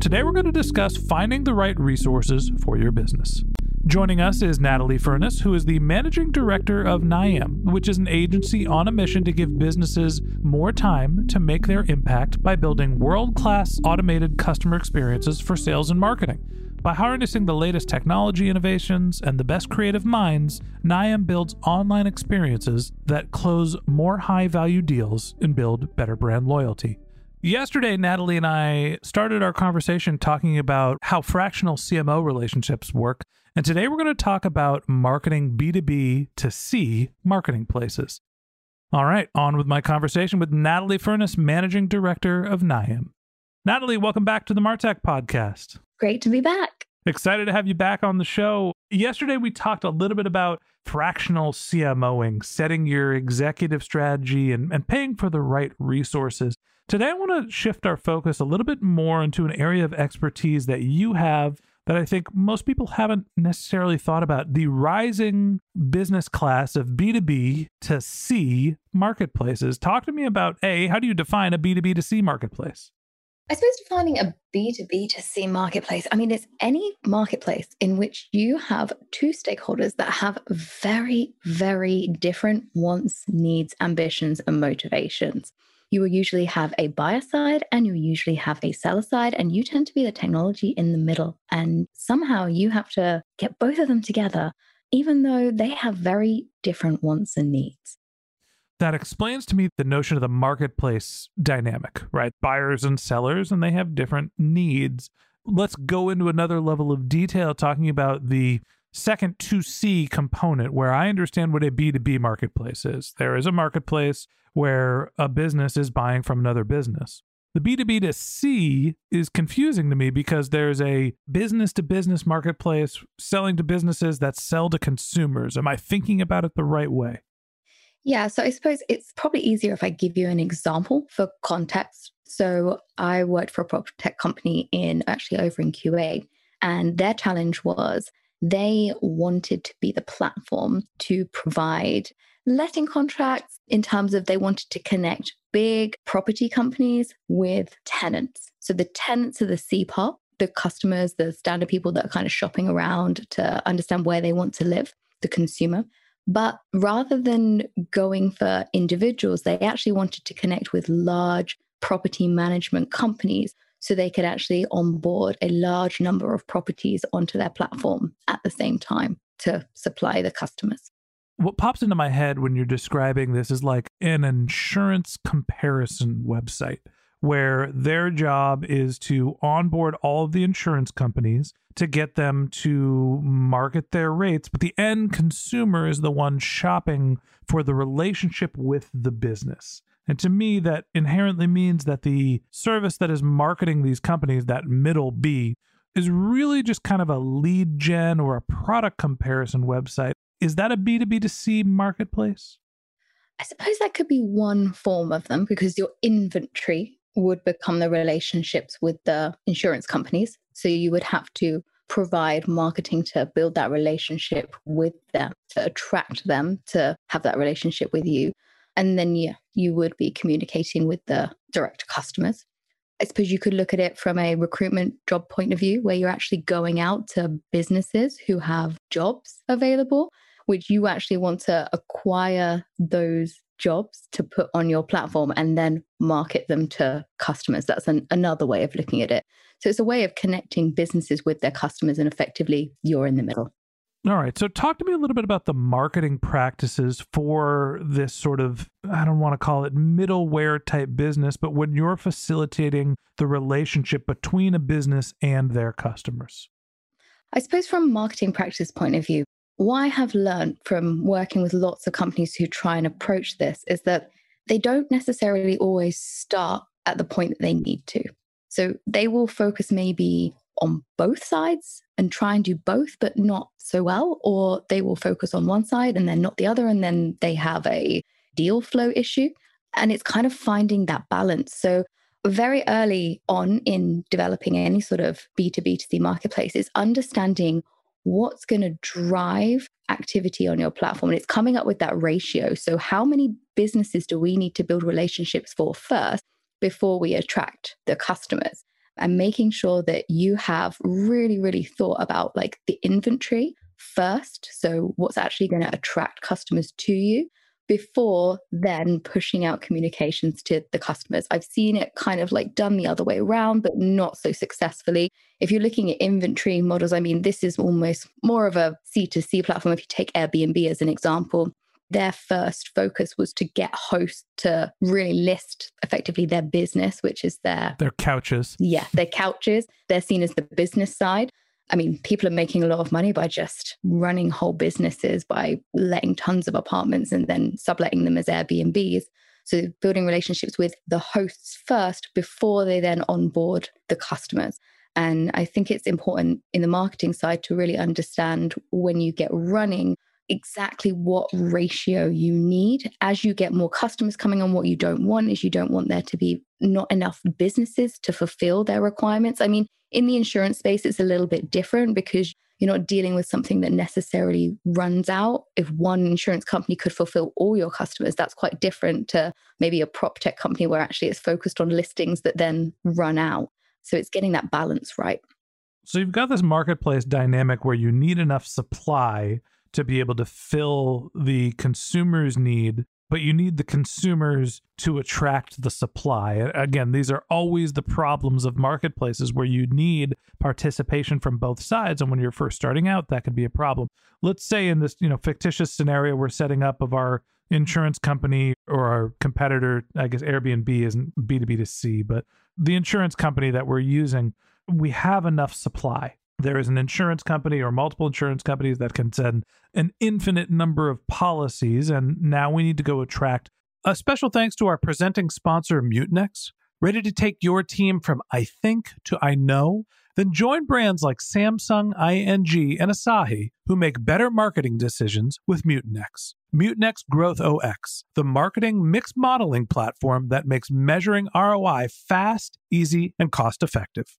Today we're going to discuss finding the right resources for your business. Joining us is Natalie Furness, who is the managing director of NIAM, which is an agency on a mission to give businesses more time to make their impact by building world class automated customer experiences for sales and marketing. By harnessing the latest technology innovations and the best creative minds, NIAM builds online experiences that close more high value deals and build better brand loyalty. Yesterday, Natalie and I started our conversation talking about how fractional CMO relationships work. And today we're going to talk about marketing B2B to C marketing places. All right, on with my conversation with Natalie Furness, Managing Director of NIAM. Natalie, welcome back to the Martech podcast. Great to be back. Excited to have you back on the show. Yesterday, we talked a little bit about fractional CMOing, setting your executive strategy and, and paying for the right resources. Today, I want to shift our focus a little bit more into an area of expertise that you have that I think most people haven't necessarily thought about the rising business class of B2B to C marketplaces. Talk to me about A, how do you define a B2B to C marketplace? I suppose defining a B2B to C marketplace, I mean, it's any marketplace in which you have two stakeholders that have very, very different wants, needs, ambitions, and motivations you will usually have a buyer side and you'll usually have a seller side, and you tend to be the technology in the middle. And somehow you have to get both of them together, even though they have very different wants and needs. That explains to me the notion of the marketplace dynamic, right? Buyers and sellers, and they have different needs. Let's go into another level of detail talking about the second 2C component where I understand what a B2B marketplace is. There is a marketplace where a business is buying from another business. The B2B to C is confusing to me because there's a business to business marketplace selling to businesses that sell to consumers. Am I thinking about it the right way? Yeah, so I suppose it's probably easier if I give you an example for context. So I worked for a prop tech company in actually over in QA, and their challenge was they wanted to be the platform to provide letting contracts in terms of they wanted to connect big property companies with tenants. So the tenants are the CPOP, the customers, the standard people that are kind of shopping around to understand where they want to live, the consumer. But rather than going for individuals, they actually wanted to connect with large property management companies so they could actually onboard a large number of properties onto their platform at the same time to supply the customers. What pops into my head when you're describing this is like an insurance comparison website where their job is to onboard all of the insurance companies to get them to market their rates, but the end consumer is the one shopping for the relationship with the business. And to me, that inherently means that the service that is marketing these companies, that middle B, is really just kind of a lead gen or a product comparison website. Is that a B2B to C marketplace? I suppose that could be one form of them because your inventory would become the relationships with the insurance companies. So you would have to provide marketing to build that relationship with them, to attract them to have that relationship with you. And then, yeah, you would be communicating with the direct customers. I suppose you could look at it from a recruitment job point of view, where you're actually going out to businesses who have jobs available, which you actually want to acquire those jobs to put on your platform and then market them to customers. That's an, another way of looking at it. So it's a way of connecting businesses with their customers, and effectively, you're in the middle. All right. So, talk to me a little bit about the marketing practices for this sort of, I don't want to call it middleware type business, but when you're facilitating the relationship between a business and their customers. I suppose, from a marketing practice point of view, what I have learned from working with lots of companies who try and approach this is that they don't necessarily always start at the point that they need to. So, they will focus maybe on both sides and try and do both, but not so well, or they will focus on one side and then not the other, and then they have a deal flow issue. And it's kind of finding that balance. So, very early on in developing any sort of B2B2C marketplace is understanding what's going to drive activity on your platform. And it's coming up with that ratio. So, how many businesses do we need to build relationships for first before we attract the customers? And making sure that you have really, really thought about like the inventory first. So, what's actually going to attract customers to you before then pushing out communications to the customers. I've seen it kind of like done the other way around, but not so successfully. If you're looking at inventory models, I mean, this is almost more of a C2C platform. If you take Airbnb as an example, their first focus was to get hosts to really list effectively their business, which is their their couches. Yeah, their couches. They're seen as the business side. I mean, people are making a lot of money by just running whole businesses by letting tons of apartments and then subletting them as Airbnbs. So building relationships with the hosts first before they then onboard the customers. And I think it's important in the marketing side to really understand when you get running exactly what ratio you need. As you get more customers coming on what you don't want is you don't want there to be not enough businesses to fulfill their requirements. I mean in the insurance space it's a little bit different because you're not dealing with something that necessarily runs out. If one insurance company could fulfill all your customers that's quite different to maybe a prop tech company where actually it's focused on listings that then run out. So it's getting that balance right. So you've got this marketplace dynamic where you need enough supply to be able to fill the consumer's need, but you need the consumers to attract the supply. Again, these are always the problems of marketplaces where you need participation from both sides. And when you're first starting out, that could be a problem. Let's say in this, you know, fictitious scenario we're setting up of our insurance company or our competitor, I guess Airbnb isn't B2B to C, but the insurance company that we're using, we have enough supply there is an insurance company or multiple insurance companies that can send an infinite number of policies. And now we need to go attract a special thanks to our presenting sponsor, Mutinex. Ready to take your team from I think to I know? Then join brands like Samsung, ING, and Asahi who make better marketing decisions with Mutinex. Mutinex Growth OS, the marketing mix modeling platform that makes measuring ROI fast, easy, and cost effective.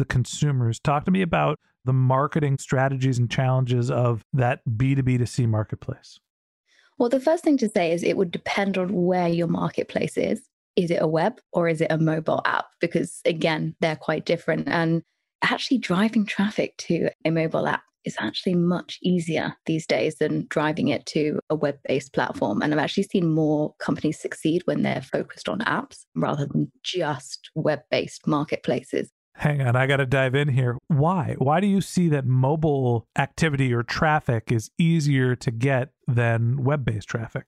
The consumers. Talk to me about the marketing strategies and challenges of that B2B to C marketplace. Well, the first thing to say is it would depend on where your marketplace is. Is it a web or is it a mobile app? Because again, they're quite different. And actually, driving traffic to a mobile app is actually much easier these days than driving it to a web based platform. And I've actually seen more companies succeed when they're focused on apps rather than just web based marketplaces. Hang on, I got to dive in here. Why? Why do you see that mobile activity or traffic is easier to get than web based traffic?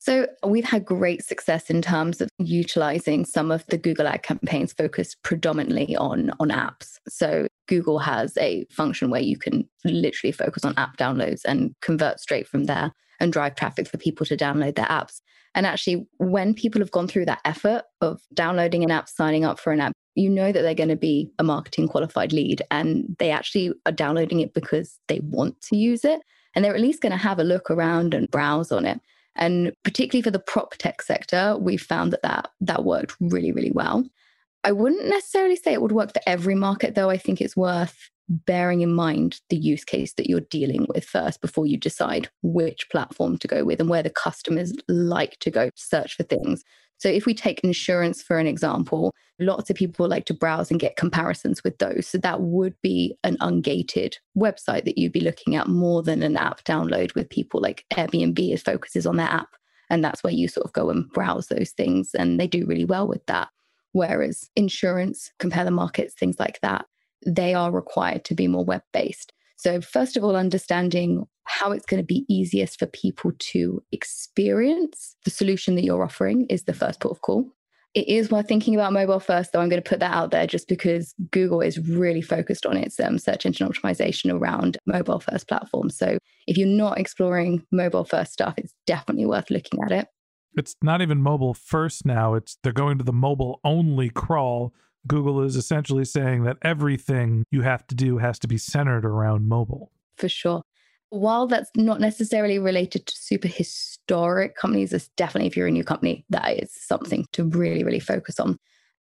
So we've had great success in terms of utilizing some of the Google ad campaigns focused predominantly on on apps. So Google has a function where you can literally focus on app downloads and convert straight from there and drive traffic for people to download their apps. And actually, when people have gone through that effort of downloading an app, signing up for an app, you know that they're going to be a marketing qualified lead and they actually are downloading it because they want to use it. And they're at least going to have a look around and browse on it. And particularly for the prop tech sector, we found that, that that worked really, really well. I wouldn't necessarily say it would work for every market, though. I think it's worth bearing in mind the use case that you're dealing with first before you decide which platform to go with and where the customers like to go search for things. So, if we take insurance for an example, lots of people like to browse and get comparisons with those. So, that would be an ungated website that you'd be looking at more than an app download with people like Airbnb is focuses on their app. And that's where you sort of go and browse those things. And they do really well with that. Whereas insurance, compare the markets, things like that, they are required to be more web based. So, first of all, understanding how it's going to be easiest for people to experience the solution that you're offering is the first port of call. It is worth thinking about mobile first, though. I'm going to put that out there just because Google is really focused on its um, search engine optimization around mobile first platforms. So if you're not exploring mobile first stuff, it's definitely worth looking at it. It's not even mobile first now. It's they're going to the mobile only crawl. Google is essentially saying that everything you have to do has to be centered around mobile. For sure while that's not necessarily related to super historic companies, it's definitely if you're a new company, that is something to really, really focus on.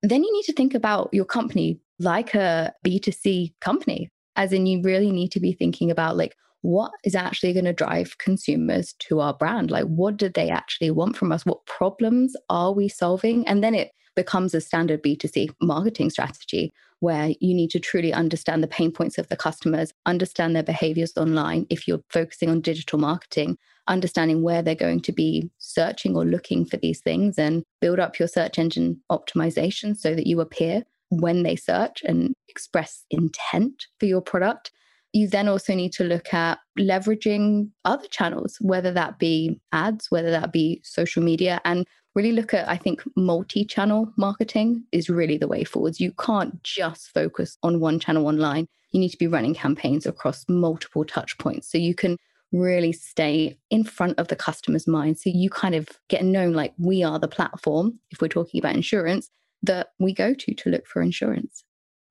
Then you need to think about your company like a B2C company, as in you really need to be thinking about like, what is actually going to drive consumers to our brand? Like, what do they actually want from us? What problems are we solving? And then it becomes a standard B2C marketing strategy where you need to truly understand the pain points of the customers, understand their behaviors online. If you're focusing on digital marketing, understanding where they're going to be searching or looking for these things and build up your search engine optimization so that you appear when they search and express intent for your product. You then also need to look at leveraging other channels, whether that be ads, whether that be social media, and really look at, I think, multi channel marketing is really the way forwards. You can't just focus on one channel online. You need to be running campaigns across multiple touch points so you can really stay in front of the customer's mind. So you kind of get known like we are the platform, if we're talking about insurance, that we go to to look for insurance.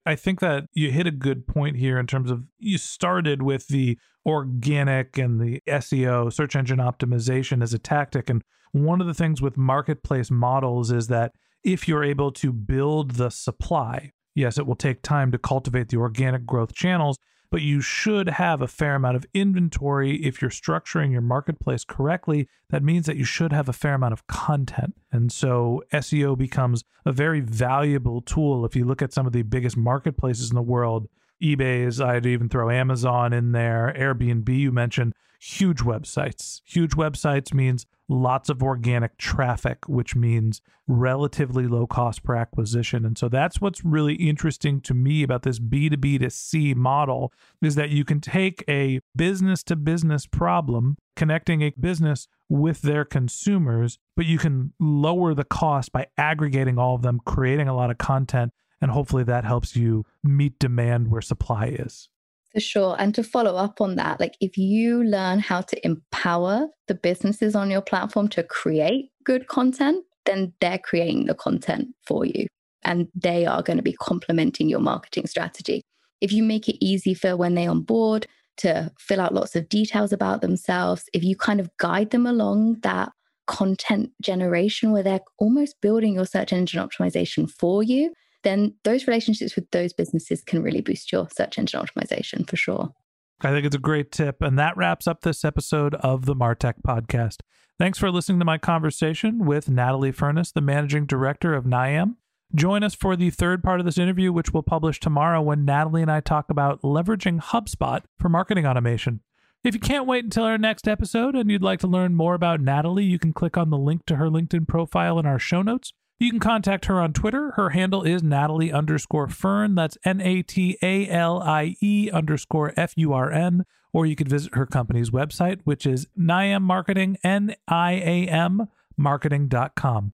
I think that you hit a good point here in terms of you started with the organic and the SEO, search engine optimization as a tactic. And one of the things with marketplace models is that if you're able to build the supply, yes, it will take time to cultivate the organic growth channels, but you should have a fair amount of inventory if you're structuring your marketplace correctly. That means that you should have a fair amount of content. And so SEO becomes a very valuable tool. If you look at some of the biggest marketplaces in the world, eBay's, I'd even throw Amazon in there, Airbnb, you mentioned, huge websites. Huge websites means lots of organic traffic, which means relatively low cost per acquisition. And so that's what's really interesting to me about this B2B to C model is that you can take a business to business problem, connecting a business with their consumers, but you can lower the cost by aggregating all of them, creating a lot of content and hopefully that helps you meet demand where supply is. For sure. And to follow up on that, like if you learn how to empower the businesses on your platform to create good content, then they're creating the content for you and they are going to be complementing your marketing strategy. If you make it easy for when they onboard to fill out lots of details about themselves, if you kind of guide them along that content generation where they're almost building your search engine optimization for you, then those relationships with those businesses can really boost your search engine optimization for sure. I think it's a great tip. And that wraps up this episode of the Martech podcast. Thanks for listening to my conversation with Natalie Furness, the managing director of NIAM. Join us for the third part of this interview, which we'll publish tomorrow when Natalie and I talk about leveraging HubSpot for marketing automation. If you can't wait until our next episode and you'd like to learn more about Natalie, you can click on the link to her LinkedIn profile in our show notes. You can contact her on Twitter. Her handle is Natalie underscore Furn. That's N A T A L I E underscore F U R N. Or you could visit her company's website, which is NIAM Marketing, N I A M marketing.com.